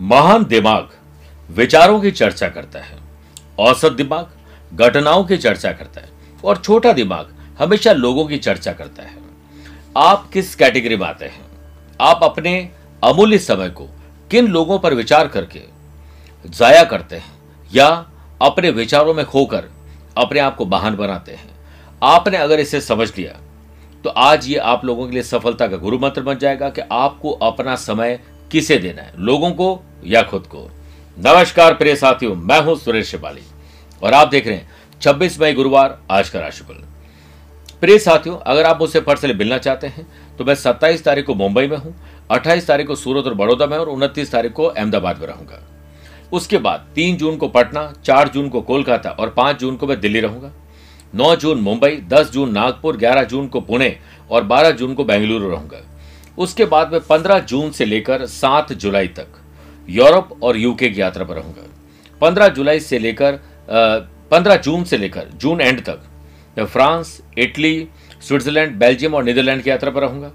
महान दिमाग विचारों की चर्चा करता है, औसत दिमाग घटनाओं की चर्चा करता है, और छोटा दिमाग हमेशा लोगों की चर्चा करता है। आप किस कैटेगरी में आते हैं? आप अपने अमूल्य समय को किन लोगों पर विचार करके जाया करते हैं, या अपने विचारों में खोकर अपने आप को महान बनाते हैं? आपने अगर इसे समझ लिया तो आज ये आप लोगों के लिए सफलता का गुरु मंत्र बन जाएगा कि आपको अपना समय किसे देना है? लोगों को या खुद को? नमस्कार प्रिय साथियों, मैं हूँ सुरेश शिवाली और आप देख रहे हैं 26 मई गुरुवार, आज का राशिफल। प्रिय साथियों, अगर आप मुझसे पर्सनली मिलना चाहते हैं तो मैं 27 तारीख को मुंबई में हूँ 28 तारीख को सूरत और बड़ौदा में और उनतीस तारीख को अहमदाबाद में रहूँगा। उसके बाद तीन जून को पटना, चार जून को कोलकाता और पाँच जून को मैं दिल्ली रहूँगा। नौ जून मुंबई, दस जून नागपुर, ग्यारह जून को पुणे और बारह जून को बेंगलुरु रहूँगा। उसके बाद मैं पंद्रह जून से लेकर सात जुलाई तक यूरोप और यूके की यात्रा पर रहूँगा। पंद्रह जुलाई से लेकर पंद्रह जून से लेकर, जून एंड तक, मैं फ्रांस, इटली, स्विट्जरलैंड, बेल्जियम और नीदरलैंड की यात्रा पर रहूँगा।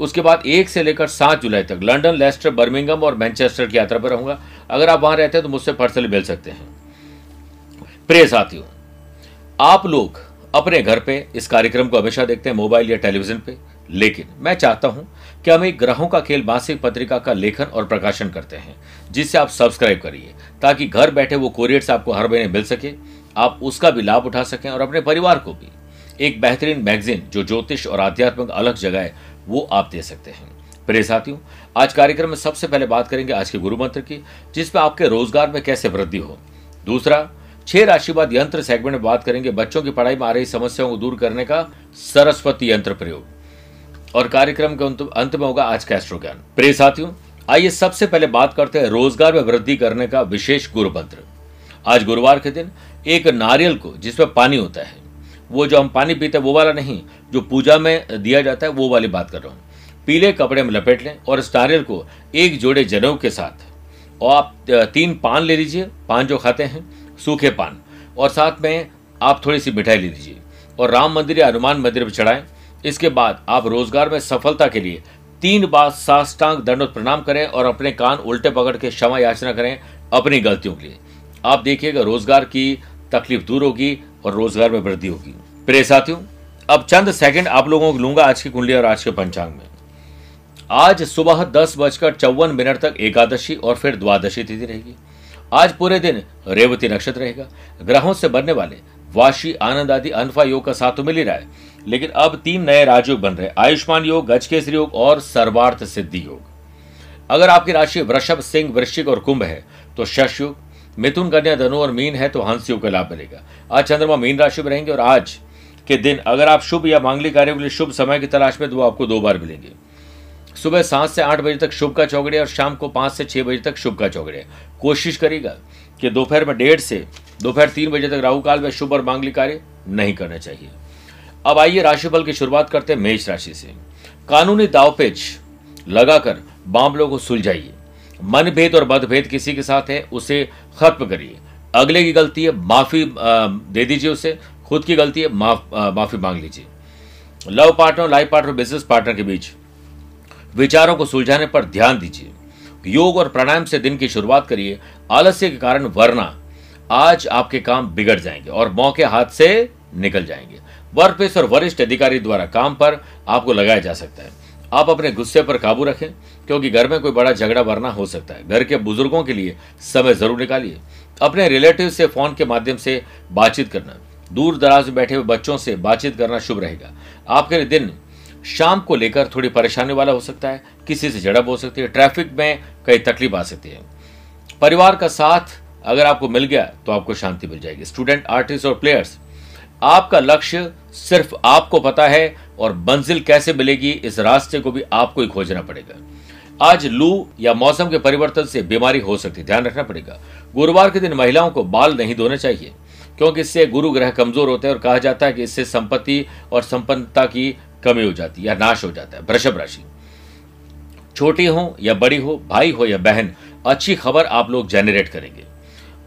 उसके बाद एक से लेकर सात जुलाई तक लंदन, लेस्टर बर्मिंगम और मैनचेस्टर की यात्रा पर रहूँगा। अगर आप वहाँ रहते हैं तो मुझसे पर्सनली मिल सकते हैं। प्रिय साथियों, आप लोग अपने घर पे इस कार्यक्रम को हमेशा देखते हैं, मोबाइल या टेलीविज़न पे। लेकिन मैं चाहता हूँ कि हम एक ग्रहों का खेल, मासिक पत्रिका का लेखन और प्रकाशन करते हैं, जिससे आप सब्सक्राइब करिए, ताकि घर बैठे वो कोरियर से आपको हर महीने मिल सके, आप उसका भी लाभ उठा सकें और अपने परिवार को भी। एक बेहतरीन मैगजीन जो ज्योतिष और आध्यात्मिक अलग जगह है, वो आप दे सकते हैं। प्रिय साथियों, आज कार्यक्रम में सबसे पहले बात करेंगे आज के गुरु मंत्र की, जिसमें आपके रोज़गार में कैसे वृद्धि हो। दूसरा, छह राशिवाद यंत्र सेगमेंट में बात करेंगे, बच्चों की पढ़ाई में आ रही समस्याओं को दूर करने का सरस्वती यंत्र प्रयोग। और कार्यक्रम के अंत में होगा आज का एस्ट्रो ज्ञान प्रिय साथियों, आइए सबसे पहले बात करते हैं रोज़गार में वृद्धि करने का विशेष गुरु मंत्र आज गुरुवार के दिन एक नारियल को, जिसमें पानी होता है, वो जो हम पानी पीते हैं वो वाला नहीं, जो पूजा में दिया जाता है वो वाली बात कर रहा हूँ। पीले कपड़े में लपेट लें और इस नारियल को एक जोड़े जनेऊ के साथ, और आप तीन पान ले लीजिए, पान जो खाते हैं, सूखे पान, और साथ में आप थोड़ी सी मिठाई ले लीजिए, और राम मंदिर या हनुमान मंदिर पर चढ़ाएँ इसके बाद आप रोज़गार में सफलता के लिए तीन बार साष्टांग दंडोत प्रणाम करें और अपने कान उल्टे पकड़ के क्षमा याचना करें अपनी गलतियों के लिए। आप देखिएगा, रोज़गार की तकलीफ़ दूर होगी और रोज़गार में वृद्धि होगी। प्रिय साथियों, अब चंद सेकंड आप लोगों को लूँगा आज की कुंडली और आज के पंचांग में। आज सुबह दस बजकर चौवन मिनट तक एकादशी और फिर द्वादशी तिथि रहेगी। आज पूरे दिन रेवती नक्षत्र रहेगा। ग्रहों से बनने वाले वाशी, आनंद आदि अनफा योग का साथ तो मिल ही रहा है। लेकिन अब तीन नए राजयोग बन रहे आयुष्मान योग, गजकेसरी योग और सर्वार्थ सिद्धि योग। अगर आपकी राशि वृषभ, सिंह, वृश्चिक और कुंभ है तो शश योग, मिथुन, कन्या, धनु और मीन है तो हंस योग का लाभ मिलेगा। आज चंद्रमा मीन राशि में रहेंगे और आज के दिन अगर आप शुभ या मांगलिक कार्यों के लिए शुभ समय की तलाश में तो वो आपको दो बार मिलेंगे। सुबह सात से आठ बजे तक शुभ का चौगड़िया और शाम को पाँच से छह बजे तक शुभ का चौकड़िया कोशिश करेगा कि दोपहर में डेढ़ से दोपहर तीन बजे तक राहु काल में शुभ और मांगलिक कार्य नहीं करना चाहिए। अब आइए राशिफल की शुरुआत करते हैं मेष राशि से। कानूनी दावपेच लगाकर मामलों को सुलझाइए। मनभेद और मतभेद किसी के साथ है, उसे खत्म करिए। अगले की गलती है, माफ़ी दे दीजिए उसे। खुद की गलती है, माफ़ माफ़ी मांग लीजिए। Love partner, life partner, business partner के बीच विचारों को सुलझाने पर ध्यान दीजिए। योग और प्राणायाम से दिन की शुरुआत करिए। आलस्य के कारण वरना आज आपके काम बिगड़ जाएँगे और मौके हाथ से निकल जाएँगे। वर्क प्लेस और वरिष्ठ अधिकारी द्वारा काम पर आपको लगाया जा सकता है। आप अपने गुस्से पर काबू रखें, क्योंकि घर में कोई बड़ा झगड़ा वरना हो सकता है। घर के बुज़ुर्गों के लिए समय ज़रूर निकालिए। अपने रिलेटिव से फ़ोन के माध्यम से बातचीत करना, दूर दराज में बैठे हुए बच्चों से बातचीत करना शुभ रहेगा। आपके दिन शाम को लेकर थोड़ी परेशानी वाला हो सकता है, किसी से झड़प हो सकती है, ट्रैफ़िक में कई तकलीफ़ आ सकती है। परिवार का साथ अगर आपको मिल गया तो आपको शांति मिल जाएगी। स्टूडेंट, आर्टिस्ट और प्लेयर्स आपका लक्ष्य सिर्फ़ आपको पता है और मंजिल कैसे मिलेगी, इस रास्ते को भी आपको ही खोजना पड़ेगा। आज लू या मौसम के परिवर्तन से बीमारी हो सकती है। ध्यान रखना पड़ेगा। गुरुवार के दिन महिलाओं को बाल नहीं धोने चाहिए, क्योंकि इससे गुरु ग्रह कमज़ोर होते हैं और कहा जाता है कि इससे संपत्ति और संपन्नता की कमी हो जाती है या नाश हो जाता है। वृषभ राशि। छोटी हो या बड़ी हो, भाई हो या बहन, अच्छी खबर आप लोग जेनरेट करेंगे।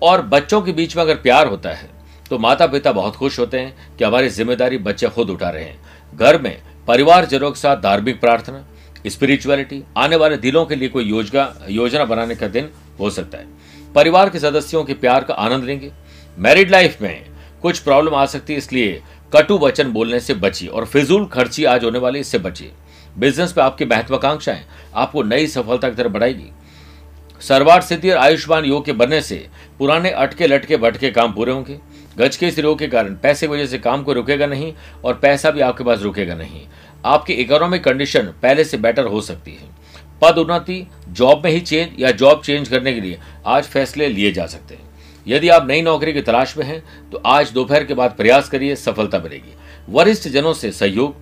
और बच्चों के बीच में अगर प्यार होता है तो माता पिता बहुत खुश होते हैं कि हमारी ज़िम्मेदारी बच्चे खुद उठा रहे हैं। घर में परिवारजनों के साथ धार्मिक प्रार्थना स्पिरिचुअलिटी आने वाले दिनों के लिए कोई योजना योजना बनाने का दिन हो सकता है। परिवार के सदस्यों के प्यार का आनंद लेंगे। मैरिड लाइफ में कुछ प्रॉब्लम आ सकती है, इसलिए कटु वचन बोलने से बचिए और फिजूल खर्ची आज होने वाली इससे बचिए। बिज़नेस में आपकी महत्वाकांक्षाएँ आपको नई सफलता की तरफ़ बढ़ाएगी। सर्वार सिद्धि और आयुष्मान योग के बनने से पुराने अटके लटके भटके काम पूरे होंगे। गज के इस रोग के कारण पैसे की वजह से काम को रुकेगा नहीं और पैसा भी आपके पास रुकेगा नहीं। आपकी इकोनॉमिक कंडीशन पहले से बेटर हो सकती है। पद उन्नति जॉब में ही चेंज या जॉब चेंज करने के लिए आज फैसले लिए जा सकते हैं। यदि आप नई नौकरी की तलाश में हैं तो आज दोपहर के बाद प्रयास करिए, सफलता मिलेगी। वरिष्ठ जनों से सहयोग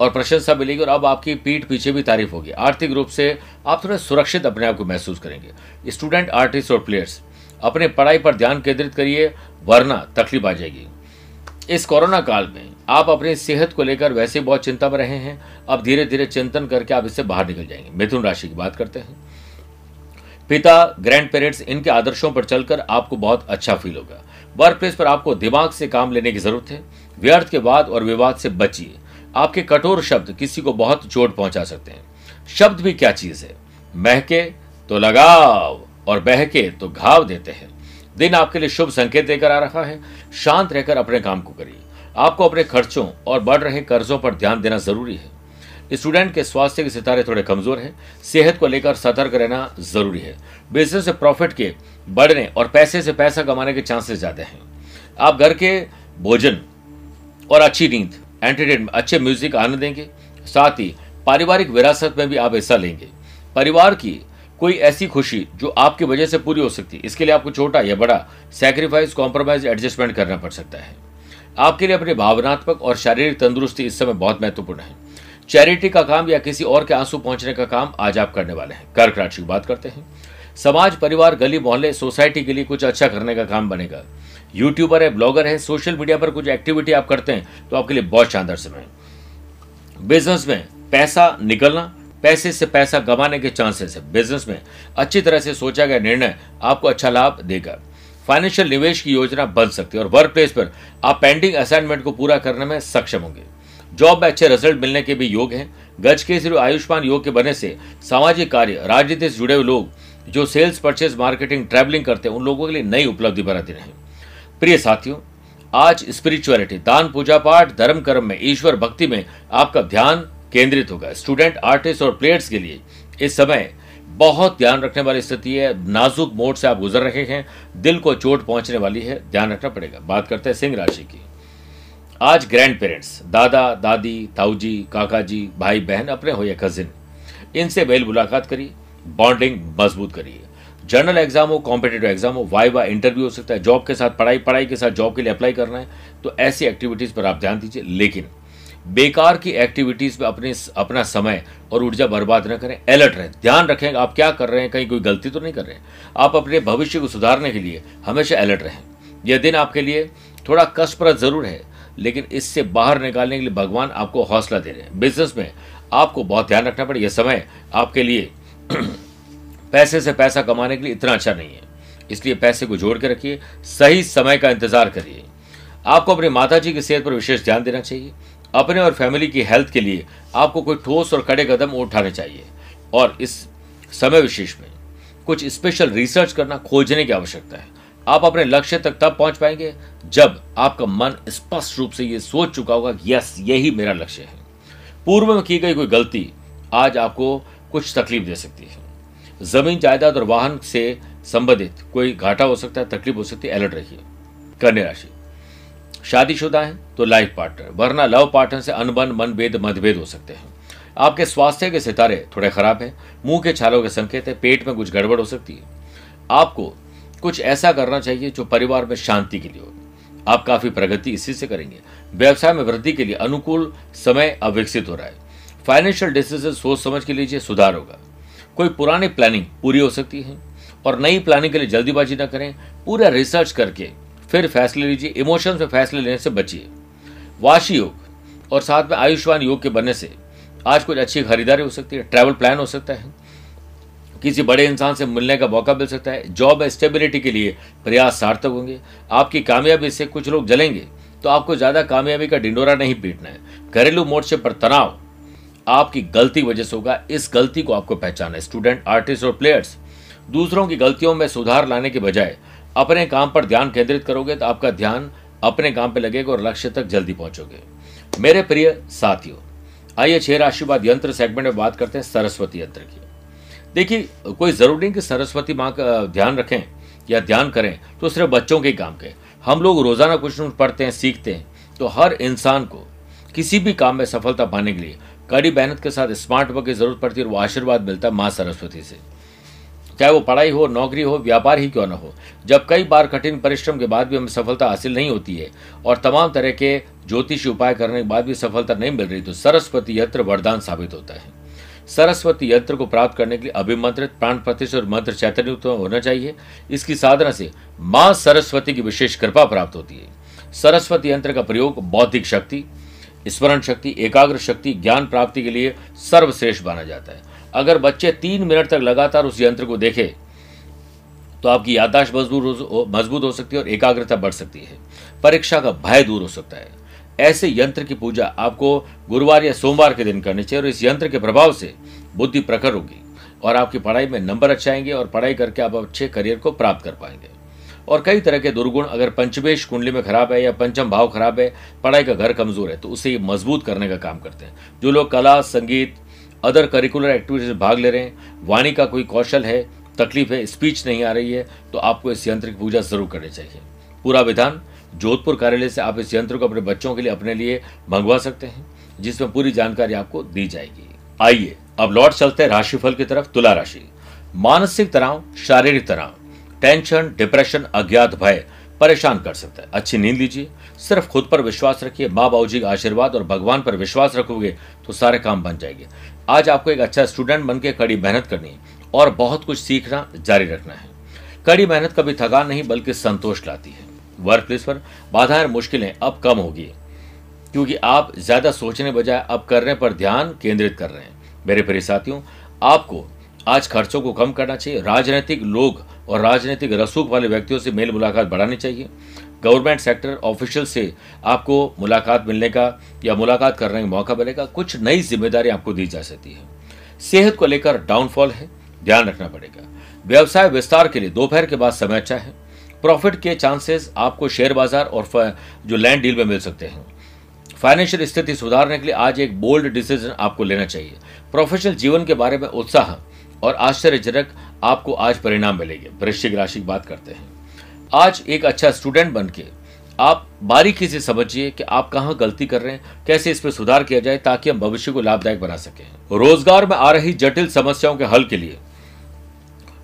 और प्रशंसा मिलेगी और अब आपकी पीठ पीछे भी तारीफ़ होगी। आर्थिक रूप से आप थोड़ा सुरक्षित अपने आप को महसूस करेंगे। स्टूडेंट आर्टिस्ट और प्लेयर्स अपने पढ़ाई पर ध्यान केंद्रित करिए, वरना तकलीफ़ आ जाएगी। इस कोरोना काल में आप अपनी सेहत को लेकर वैसे बहुत चिंता में रहे हैं। अब धीरे धीरे चिंतन करके आप इससे बाहर निकल जाएँगे। मिथुन राशि की बात करते हैं। पिता ग्रैंड पेरेंट्स इनके आदर्शों पर चलकर आपको बहुत अच्छा फील होगा। वर्क प्लेस पर आपको दिमाग से काम लेने की ज़रूरत है। व्यर्थ के बाद और विवाद से बचिए। आपके कठोर शब्द किसी को बहुत चोट पहुँचा सकते हैं। शब्द भी क्या चीज़ है? महके तो लगाव। और बहके तो घाव देते हैं। दिन आपके लिए शुभ संकेत देकर आ रहा है। शांत रहकर अपने काम को करिए। आपको अपने खर्चों और बढ़ रहे कर्जों पर ध्यान देना ज़रूरी है। स्टूडेंट के स्वास्थ्य के सितारे थोड़े कमज़ोर हैं। सेहत को लेकर सतर्क रहना ज़रूरी है। बिज़नेस से प्रॉफिट के बढ़ने और पैसे से पैसा कमाने के चांसेस ज़्यादा हैं। आप घर के भोजन और अच्छी नींद, एंटरटेनमेंट, अच्छे म्यूज़िक आनंद देंगे। साथ ही पारिवारिक विरासत में भी आप हिस्सा लेंगे। परिवार की कोई ऐसी खुशी जो आपकी वजह से पूरी हो सकती है इसके लिए आपको छोटा या बड़ा सेक्रीफाइस कॉम्प्रोमाइज एडजस्टमेंट करना पड़ सकता है। आपके लिए अपनी भावनात्मक और शारीरिक तंदुरुस्ती इस समय बहुत महत्वपूर्ण है। चैरिटी का काम या किसी और के आँसू पहुँचने का काम आज आप करने वाले हैं। कर्क राशि की बात करते हैं। समाज, परिवार, गली, मोहल्ले सोसाइटी के लिए कुछ अच्छा करने का काम बनेगा। यूट्यूबर है ब्लॉगर है सोशल मीडिया पर कुछ एक्टिविटी आप करते हैं तो आपके लिए बहुत शानदार समय है। बिज़नेस में पैसा निकलना पैसे से पैसा गंवाने के चांसेस है। बिज़नेस में अच्छी तरह से सोचा गया निर्णय आपको अच्छा लाभ देगा। फाइनेंशियल निवेश की योजना बन सकती है और वर्क प्लेस पर आप पेंडिंग असाइनमेंट को पूरा करने में सक्षम होंगे। जॉब में अच्छे रिज़ल्ट मिलने के भी योग हैं। गज के सिर्फ़ आयुष्मान योग के बनने से सामाजिक कार्य, राजनीति से जुड़े हुए लोग जो सेल्स परचेज मार्केटिंग ट्रैवलिंग करते हैं, उन लोगों के लिए नई उपलब्धि बनाते रहे। प्रिय साथियों, आज स्पिरिचुअलिटी दान, पूजा पाठ, धर्म कर्म में, ईश्वर भक्ति में आपका ध्यान केंद्रित होगा। स्टूडेंट, आर्टिस्ट और प्लेयर्स के लिए इस समय बहुत ध्यान रखने वाली स्थिति है। नाजुक मोड से आप गुजर रहे हैं। दिल को चोट पहुँचने वाली है। ध्यान रखना पड़ेगा। बात करते हैं सिंह राशि की। आज ग्रैंड पेरेंट्स दादा, दादी, ताऊजी काका जी भाई बहन अपने हो या कजिन इनसे बेल मुलाकात करिए। बॉन्डिंग मज़बूत करिए। जनरल एग्ज़ाम हो कॉम्पिटेटिव एग्ज़ाम हो वाई वाई इंटरव्यू हो सकता है। जॉब के साथ, पढ़ाई पढ़ाई के साथ जॉब के लिए अप्लाई करना है। तो ऐसी एक्टिविटीज़ पर आप ध्यान दीजिए। लेकिन बेकार की एक्टिविटीज़ में अपने अपना समय और ऊर्जा बर्बाद न करें अलर्ट रहें, ध्यान रखें आप क्या कर रहे हैं, कहीं कोई गलती तो नहीं कर रहे हैं। आप अपने भविष्य को सुधारने के लिए हमेशा अलर्ट रहें। यह दिन आपके लिए थोड़ा कष्टप्रद ज़रूर है, लेकिन इससे बाहर निकालने के लिए भगवान आपको हौसला दे रहे हैं। बिज़नेस में आपको बहुत ध्यान रखना पड़े यह समय आपके लिए पैसे से पैसा कमाने के लिए इतना अच्छा नहीं है। इसलिए पैसे को जोड़ के रखिए, सही समय का इंतज़ार करिए। आपको अपने माता जी की सेहत पर विशेष ध्यान देना चाहिए। अपने और फैमिली की हेल्थ के लिए आपको कोई ठोस और कड़े कदम उठाने चाहिए। और इस समय विशेष में कुछ स्पेशल रिसर्च करना खोजने की आवश्यकता है। आप अपने लक्ष्य तक तब पहुँच पाएँगे जब आपका मन स्पष्ट रूप से यह सोच चुका होगा यस, यही मेरा लक्ष्य है। पूर्व में की गई कोई गलती आज आपको कुछ तकलीफ़ दे सकती है। ज़मीन, जायदाद और वाहन से संबंधित कोई घाटा हो सकता है, तकलीफ़ हो सकती है, अलर्ट रहिए। कन्या राशि। शादीशुदा है तो लाइफ पार्टनर, वरना लव पार्टनर से अनबन, मनभेद, मतभेद हो सकते हैं। आपके स्वास्थ्य के सितारे थोड़े खराब है, मुँह के छालों के संकेत है, पेट में कुछ गड़बड़ हो सकती है। आपको कुछ ऐसा करना चाहिए जो परिवार में शांति के लिए हो। आप काफ़ी प्रगति इसी से करेंगे। व्यवसाय में वृद्धि के लिए अनुकूल समय अविकसित हो रहा है। फाइनेंशियल डिसीज़न सोच समझ के लीजिए, सुधार होगा। कोई पुरानी प्लानिंग पूरी हो सकती है और नई प्लानिंग के लिए जल्दीबाजी ना करें। पूरा रिसर्च करके फिर फैसले लीजिए। इमोशंस में फैसले लेने से बचिए। वाशी योग और साथ में आयुष्मान योग के बनने से आज कुछ अच्छी खरीदारी हो सकती है ट्रैवल प्लान हो सकता है। किसी बड़े इंसान से मिलने का मौका मिल सकता है। जॉब स्टेबिलिटी के लिए प्रयास सार्थक होंगे। आपकी कामयाबी से कुछ लोग जलेंगे तो आपको ज़्यादा कामयाबी का डिंडोरा नहीं पीटना है। घरेलू मोर्चे पर तनाव आपकी गलती वजह से होगा। इस गलती को आपको पहचाना है। स्टूडेंट आर्टिस्ट और प्लेयर्स दूसरों की गलतियों में सुधार लाने के बजाय अपने काम पर ध्यान केंद्रित करोगे तो आपका ध्यान अपने काम पर लगेगा और लक्ष्य तक जल्दी पहुंचोगे। मेरे प्रिय साथियों, आइए छह राशिवाद यंत्र सेगमेंट में बात करते हैं सरस्वती यंत्र की। देखिए, कोई ज़रूरी नहीं कि सरस्वती माँ का ध्यान रखें या ध्यान करें तो सिर्फ़ बच्चों के काम के। हम लोग रोज़ाना कुछ न पढ़ते हैं, सीखते हैं तो हर इंसान को किसी भी काम में सफलता पाने के लिए कड़ी मेहनत के साथ स्मार्ट वर्क की ज़रूरत पड़ती है और वो आशीर्वाद मिलता है माँ सरस्वती से। चाहे वो पढ़ाई हो, नौकरी हो, व्यापार ही क्यों न हो। जब कई बार कठिन परिश्रम के बाद भी हमें सफलता हासिल नहीं होती है और तमाम तरह के ज्योतिषी उपाय करने के बाद भी सफलता नहीं मिल रही तो सरस्वती यंत्र वरदान साबित होता है। सरस्वती यंत्र को प्राप्त करने के लिए अभिमंत्रित प्राण प्रतिष्ठ और मंत्र चैतन्य होना चाहिए। इसकी साधना से माँ सरस्वती की विशेष कृपा प्राप्त होती है। सरस्वती यंत्र का प्रयोग बौद्धिक शक्ति, स्मरण शक्ति, एकाग्र शक्ति, ज्ञान प्राप्ति के लिए सर्वश्रेष्ठ माना जाता है। अगर बच्चे तीन मिनट तक लगातार उस यंत्र को देखे तो आपकी याददाश्त मज़बूत मज़बूत हो सकती है और एकाग्रता बढ़ सकती है। परीक्षा का भय दूर हो सकता है। ऐसे यंत्र की पूजा आपको गुरुवार या सोमवार के दिन करनी चाहिए और इस यंत्र के प्रभाव से बुद्धि प्रखर होगी और आपकी पढ़ाई में नंबर अच्छे आएँगे और पढ़ाई करके आप अच्छे करियर को प्राप्त कर पाएँगे। और कई तरह के दुर्गुण, अगर पंचमेश कुंडली में खराब है या पंचम भाव खराब है, पढ़ाई का घर कमज़ोर है तो उसे मज़बूत करने का काम करते हैं। जो लोग कला, संगीत अदर करिकुलर एक्टिविटीज़ में भाग ले रहे हैं। वाणी का कोई कौशल है, तकलीफ़ है स्पीच नहीं आ रही है तो आपको इस यंत्र की पूजा ज़रूर करनी चाहिए। पूरा विधान, जोधपुर कार्यालय से आप इस यंत्र को अपने बच्चों के लिए, अपने लिए मंगवा सकते हैं, जिसमें पूरी जानकारी आपको दी जाएगी। आइए, अब लौट चलते हैं राशिफल की तरफ़, तुला राशि। मानसिक तनाव, शारीरिक तनाव टेंशन डिप्रेशन अज्ञात भय, परेशान कर सकता है। अच्छी नींद लीजिए, सिर्फ़ खुद पर विश्वास रखिए, माँ बाबू जी का आशीर्वाद और भगवान पर विश्वास रखोगे तो सारे काम बन जाएँगे। आज आपको एक अच्छा स्टूडेंट बन के कड़ी मेहनत करनी है और बहुत कुछ सीखना जारी रखना है। कड़ी मेहनत कभी थकान नहीं, बल्कि संतोष लाती है। वर्क प्लेस पर बाधाएँ मुश्किलें अब कम होगी, क्योंकि आप ज़्यादा सोचने बजाय अब करने पर ध्यान केंद्रित कर रहे हैं। मेरे प्रिय साथियों, आपको आज खर्चों को कम करना चाहिए। राजनीतिक लोग और राजनीतिक रसूख वाले व्यक्तियों से मेल मुलाकात बढ़ानी चाहिए। गवर्नमेंट सेक्टर ऑफिशियल से आपको मुलाकात मिलने का या मुलाकात करने का मौका मिलेगा। कुछ नई ज़िम्मेदारी आपको दी जा सकती है। सेहत को लेकर डाउनफॉल है, ध्यान रखना पड़ेगा। व्यवसाय विस्तार के लिए दोपहर के बाद समय अच्छा है। प्रॉफिट के चांसेस आपको शेयर बाज़ार और जो लैंड डील में मिल सकते हैं। फाइनेंशियल स्थिति सुधारने के लिए आज एक बोल्ड डिसीज़न आपको लेना चाहिए। प्रोफेशनल जीवन के बारे में उत्साह और आश्चर्यजनक आपको आज परिणाम मिलेंगे। वृश्चिक राशि की बात करते हैं। आज एक अच्छा स्टूडेंट बन आप बारीकी से समझिए कि आप कहाँ गलती कर रहे हैं, कैसे इस पर सुधार किया जाए ताकि हम भविष्य को लाभदायक बना सकें। रोज़गार में आ रही जटिल समस्याओं के हल के लिए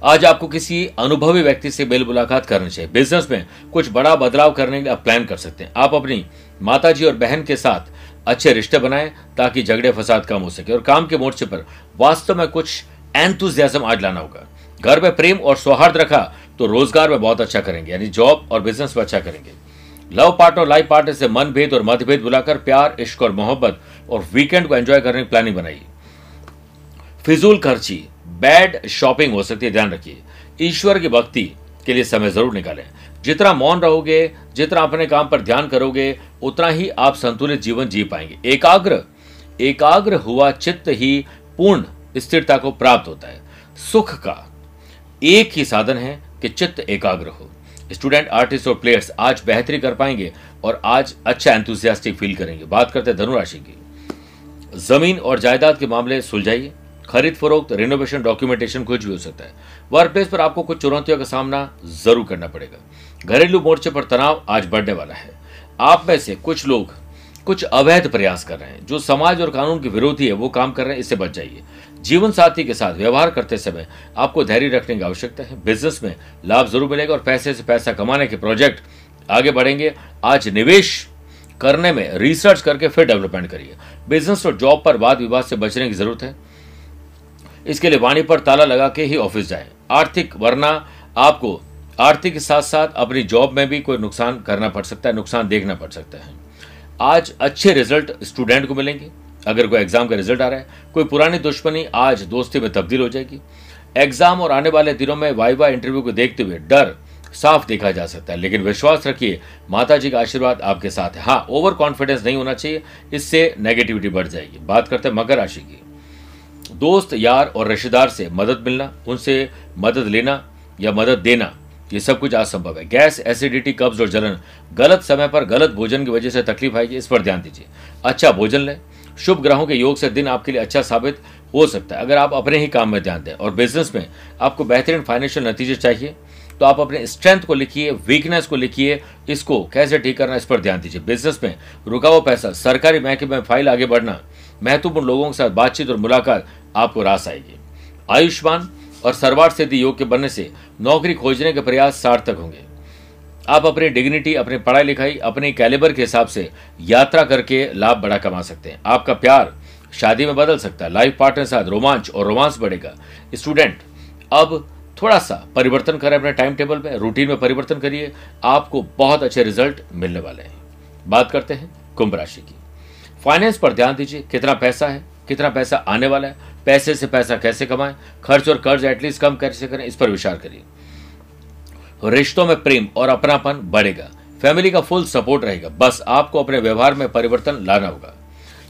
आज आपको किसी अनुभवी व्यक्ति से मेल मुलाकात करनी चाहिए। बिज़नेस में कुछ बड़ा बदलाव करने के लिए आप प्लान कर सकते हैं। आप अपनी माताजी और बहन के साथ अच्छे रिश्ते बनाएँ ताकि झगड़े फसाद कम हो सके। और काम के मोर्चे पर वास्तव में कुछ एंथुजियाज्म आज लाना होगा। घर में प्रेम और सौहार्द रखा तो रोज़गार में बहुत अच्छा करेंगे, यानी जॉब और बिज़नेस में अच्छा करेंगे। लव पार्टनर, लाइफ पार्टनर से मनभेद और मतभेद बुलाकर प्यार, इश्क और मोहब्बत और वीकेंड को एंजॉय करने की प्लानिंग बनाइए। फिजूल खर्ची, बैड शॉपिंग हो सकती है, ध्यान रखिए। ईश्वर की भक्ति के लिए समय ज़रूर निकालें। जितना मौन रहोगे, जितना अपने काम पर ध्यान करोगे, उतना ही आप संतुलित जीवन जी पाएँगे। एकाग्र एकाग्र हुआ चित्त ही पूर्ण स्थिरता को प्राप्त होता है। सुख का एक ही साधन है कि चित्त एकाग्र हो। स्टूडेंट, आर्टिस्ट और प्लेयर्स आज बेहतरी कर पाएँगे और आज अच्छा एंथुसियास्टिक फील करेंगे। बात करते हैं धनुराशि की। ज़मीन और जायदाद के मामले सुलझाइए। खरीद फरोख्त रिनोवेशन डॉक्यूमेंटेशन कुछ भी हो सकता है। वर्क प्लेस पर आपको कुछ चुनौतियों का सामना ज़रूर करना पड़ेगा। घरेलू मोर्चे पर तनाव आज बढ़ने वाला है। आप में से कुछ लोग कुछ अवैध प्रयास कर रहे हैं। जो समाज और कानून के विरोधी है, वो काम कर रहे हैं, इससे बच जाइए। जीवन साथी के साथ व्यवहार करते समय आपको धैर्य रखने की आवश्यकता है। बिज़नेस में लाभ ज़रूर मिलेगा और पैसे से पैसा कमाने के प्रोजेक्ट आगे बढ़ेंगे। आज निवेश करने में रिसर्च करके फिर डेवलपमेंट करिए। बिज़नेस और जॉब पर वाद विवाद से बचने की ज़रूरत है। इसके लिए वाणी पर ताला लगा के ही ऑफ़िस जाए। आर्थिक, वरना आपको आर्थिक के साथ साथ अपनी जॉब में भी कोई नुकसान करना पड़ सकता है, नुकसान देखना पड़ सकता है। आज अच्छे रिज़ल्ट स्टूडेंट को मिलेंगे। अगर कोई एग्ज़ाम का रिज़ल्ट आ रहा है, कोई पुरानी दुश्मनी आज दोस्ती में तब्दील हो जाएगी। एग्ज़ाम और आने वाले दिनों में वाइवा इंटरव्यू को देखते हुए डर साफ़ देखा जा सकता है, लेकिन विश्वास रखिए माता जी का आशीर्वाद आपके साथ है। हाँ ओवर कॉन्फिडेंस नहीं होना चाहिए, इससे नेगेटिविटी बढ़ जाएगी। बात करते हैं मकर राशि की। दोस्त यार और रिश्तेदार से मदद मिलना, उनसे मदद लेना या मदद देना, ये सब कुछ असंभव है। गैस एसिडिटी कब्ज और जलन, गलत समय पर गलत भोजन की वजह से तकलीफ़ आएगी, इस पर ध्यान दीजिए। अच्छा भोजन लें शुभ ग्रहों के योग से दिन आपके लिए अच्छा साबित हो सकता है। अगर आप अपने ही काम में ध्यान दें और बिज़नेस में आपको बेहतरीन फाइनेंशियल नतीजे चाहिए तो आप अपने स्ट्रेंथ को लिखिए वीकनेस को लिखिए, इसको कैसे ठीक करना इस पर ध्यान दीजिए। बिज़नेस में रुका हुआ पैसा, सरकारी महकमे में फ़ाइल आगे बढ़ना, महत्वपूर्ण लोगों के साथ बातचीत और मुलाकात आपको रास आएगी। आयुष्मान और सर्वार्थ सिद्धि योग के बनने से नौकरी खोजने के प्रयास सार्थक होंगे। आप अपनी डिग्निटी अपनी पढ़ाई लिखाई अपने कैलिबर के हिसाब से यात्रा करके लाभ बड़ा कमा सकते हैं। आपका प्यार शादी में बदल सकता है लाइफ पार्टनर साथ रोमांच और रोमांस बढ़ेगा। स्टूडेंट अब थोड़ा सा परिवर्तन करें अपने टाइम टेबल में रूटीन में परिवर्तन करिए। आपको बहुत अच्छे रिज़ल्ट मिलने वाले हैं। बात करते हैं कुंभ राशि की। फाइनेंस पर ध्यान दीजिए, कितना पैसा है, कितना पैसा आने वाला है, पैसे से पैसा कैसे कमाएँ, खर्च और कर्ज एटलीस्ट कम कैसे करें, इस पर विचार करिए। रिश्तों में प्रेम और अपनापन बढ़ेगा। फैमिली का फुल सपोर्ट रहेगा। बस आपको अपने व्यवहार में परिवर्तन लाना होगा।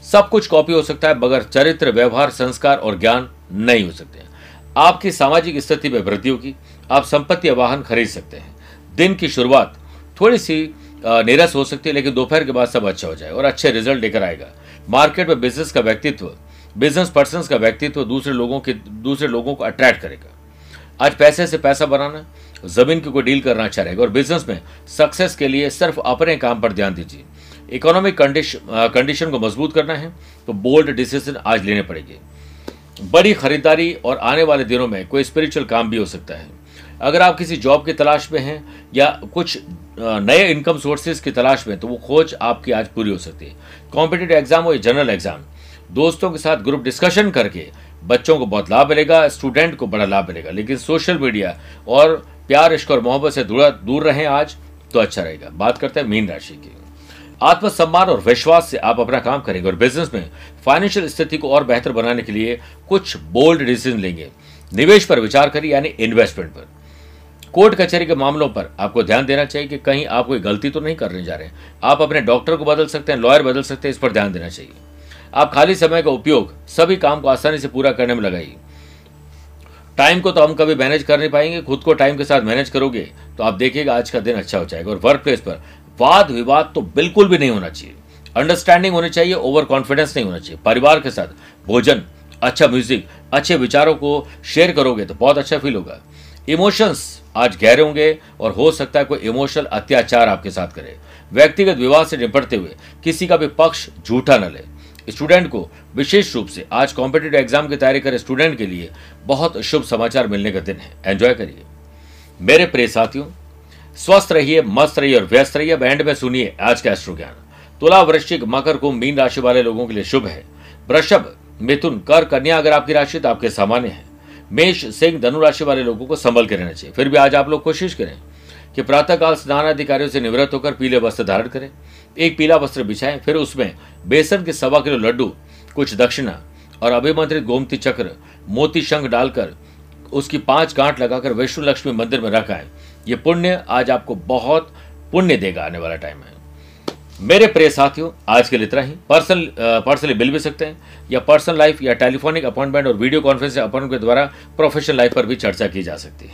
सब कुछ कॉपी हो सकता है, मगर चरित्र, व्यवहार, संस्कार और ज्ञान नहीं हो सकते आपकी सामाजिक स्थिति में वृद्धि होगी। आप संपत्ति या वाहन खरीद सकते हैं। दिन की शुरुआत थोड़ी सी निरस हो सकती है, लेकिन दोपहर के बाद सब अच्छा हो जाए और अच्छे रिज़ल्ट लेकर आएगा। मार्केट में बिज़नेस का व्यक्तित्व बिज़नेस पर्सन का व्यक्तित्व दूसरे लोगों के, दूसरे लोगों को अट्रैक्ट करेगा। आज पैसे से पैसा बनाना ज़मीन की कोई डील करना अच्छा रहेगा और बिज़नेस में सक्सेस के लिए सिर्फ़ अपने काम पर ध्यान दीजिए। इकोनॉमिक कंडीशन को मज़बूत करना है तो बोल्ड डिसीज़न आज लेने पड़ेगी। बड़ी खरीदारी और आने वाले दिनों में कोई स्पिरिचुअल काम भी हो सकता है। अगर आप किसी जॉब की तलाश में हैं या कुछ नए इनकम सोर्सेज की तलाश में तो वो खोज आपकी आज पूरी हो सकती है। कॉम्पिटेटिव एग्ज़ाम हो या जनरल एग्ज़ाम दोस्तों के साथ ग्रुप डिस्कशन करके बच्चों को बहुत लाभ मिलेगा स्टूडेंट को बड़ा लाभ मिलेगा, लेकिन सोशल मीडिया और प्यार, इश्क और मोहब्बत से दूर दूर रहें आज तो अच्छा रहेगा। बात करते हैं मीन राशि की। आत्मसम्मान और विश्वास से आप अपना काम करेंगे और बिज़नेस में फाइनेंशियल स्थिति को और बेहतर बनाने के लिए कुछ बोल्ड डिसीज़न लेंगे। निवेश पर विचार करिए, यानी इन्वेस्टमेंट पर। कोर्ट कचहरी के मामलों पर आपको ध्यान देना चाहिए कि कहीं आप कोई गलती तो नहीं करने जा रहे आप अपने डॉक्टर को बदल सकते हैं लॉयर बदल सकते हैं, इस पर ध्यान देना चाहिए। आप खाली समय का उपयोग सभी काम को आसानी से पूरा करने में लगाइए। टाइम को तो हम कभी मैनेज कर नहीं पाएँगे, खुद को टाइम के साथ मैनेज करोगे तो आप देखिएगा आज का दिन अच्छा हो जाएगा। और वर्क प्लेस पर वाद विवाद तो बिल्कुल भी नहीं होना चाहिए। अंडरस्टैंडिंग होनी चाहिए ओवर कॉन्फिडेंस नहीं होना चाहिए। परिवार के साथ भोजन अच्छा म्यूज़िक अच्छे विचारों को शेयर करोगे तो बहुत अच्छा फील होगा। इमोशंस आज गहरे होंगे और हो सकता है कोई इमोशनल अत्याचार आपके साथ करे। व्यक्तिगत विवाद से निपटते हुए किसी का भी पक्ष झूठा न ले। स्टूडेंट को विशेष रूप से आज कॉम्पिटेटिव एग्ज़ाम की तैयारी करे स्टूडेंट के लिए बहुत शुभ समाचार मिलने का दिन है। एंजॉय करिए। मेरे प्रिय साथियों, स्वस्थ रहिए, मस्त रहिए और व्यस्त रहिए। बैंड में सुनिए आज का एस्ट्रो ज्ञान तुला वृश्चिक मकर कुंभ मीन राशि वाले लोगों के लिए शुभ है। वृषभ, मिथुन कर कन्या अगर आपकी राशि तो आपके सामान्य है। मेष, सिंह, धनु राशि वाले लोगों को संभल के रहना चाहिए। फिर भी आज आप लोग कोशिश करें कि प्रातःकाल स्नान अधिकारियों से निवृत्त होकर पीले वस्त्र धारण करें। एक पीला वस्त्र बिछाएँ, फिर उसमें बेसन के सवा किलो लड्डू, कुछ दक्षिणा और अभिमंत्रित गोमती चक्र, मोती शंख डालकर उसकी पाँच गांठ लगाकर विष्णु लक्ष्मी मंदिर में रखाएँ ये पुण्य आज आपको बहुत पुण्य देगा आने वाला टाइम है। मेरे प्रिय साथियों, आज के लिए इतना ही। पर्सनल पर्सनली मिल भी सकते हैं या पर्सनल लाइफ या टेलीफोनिक अपॉइंटमेंट और वीडियो कॉन्फ्रेंस अपॉइंटमेंट के द्वारा प्रोफेशनल लाइफ पर भी चर्चा की जा सकती है।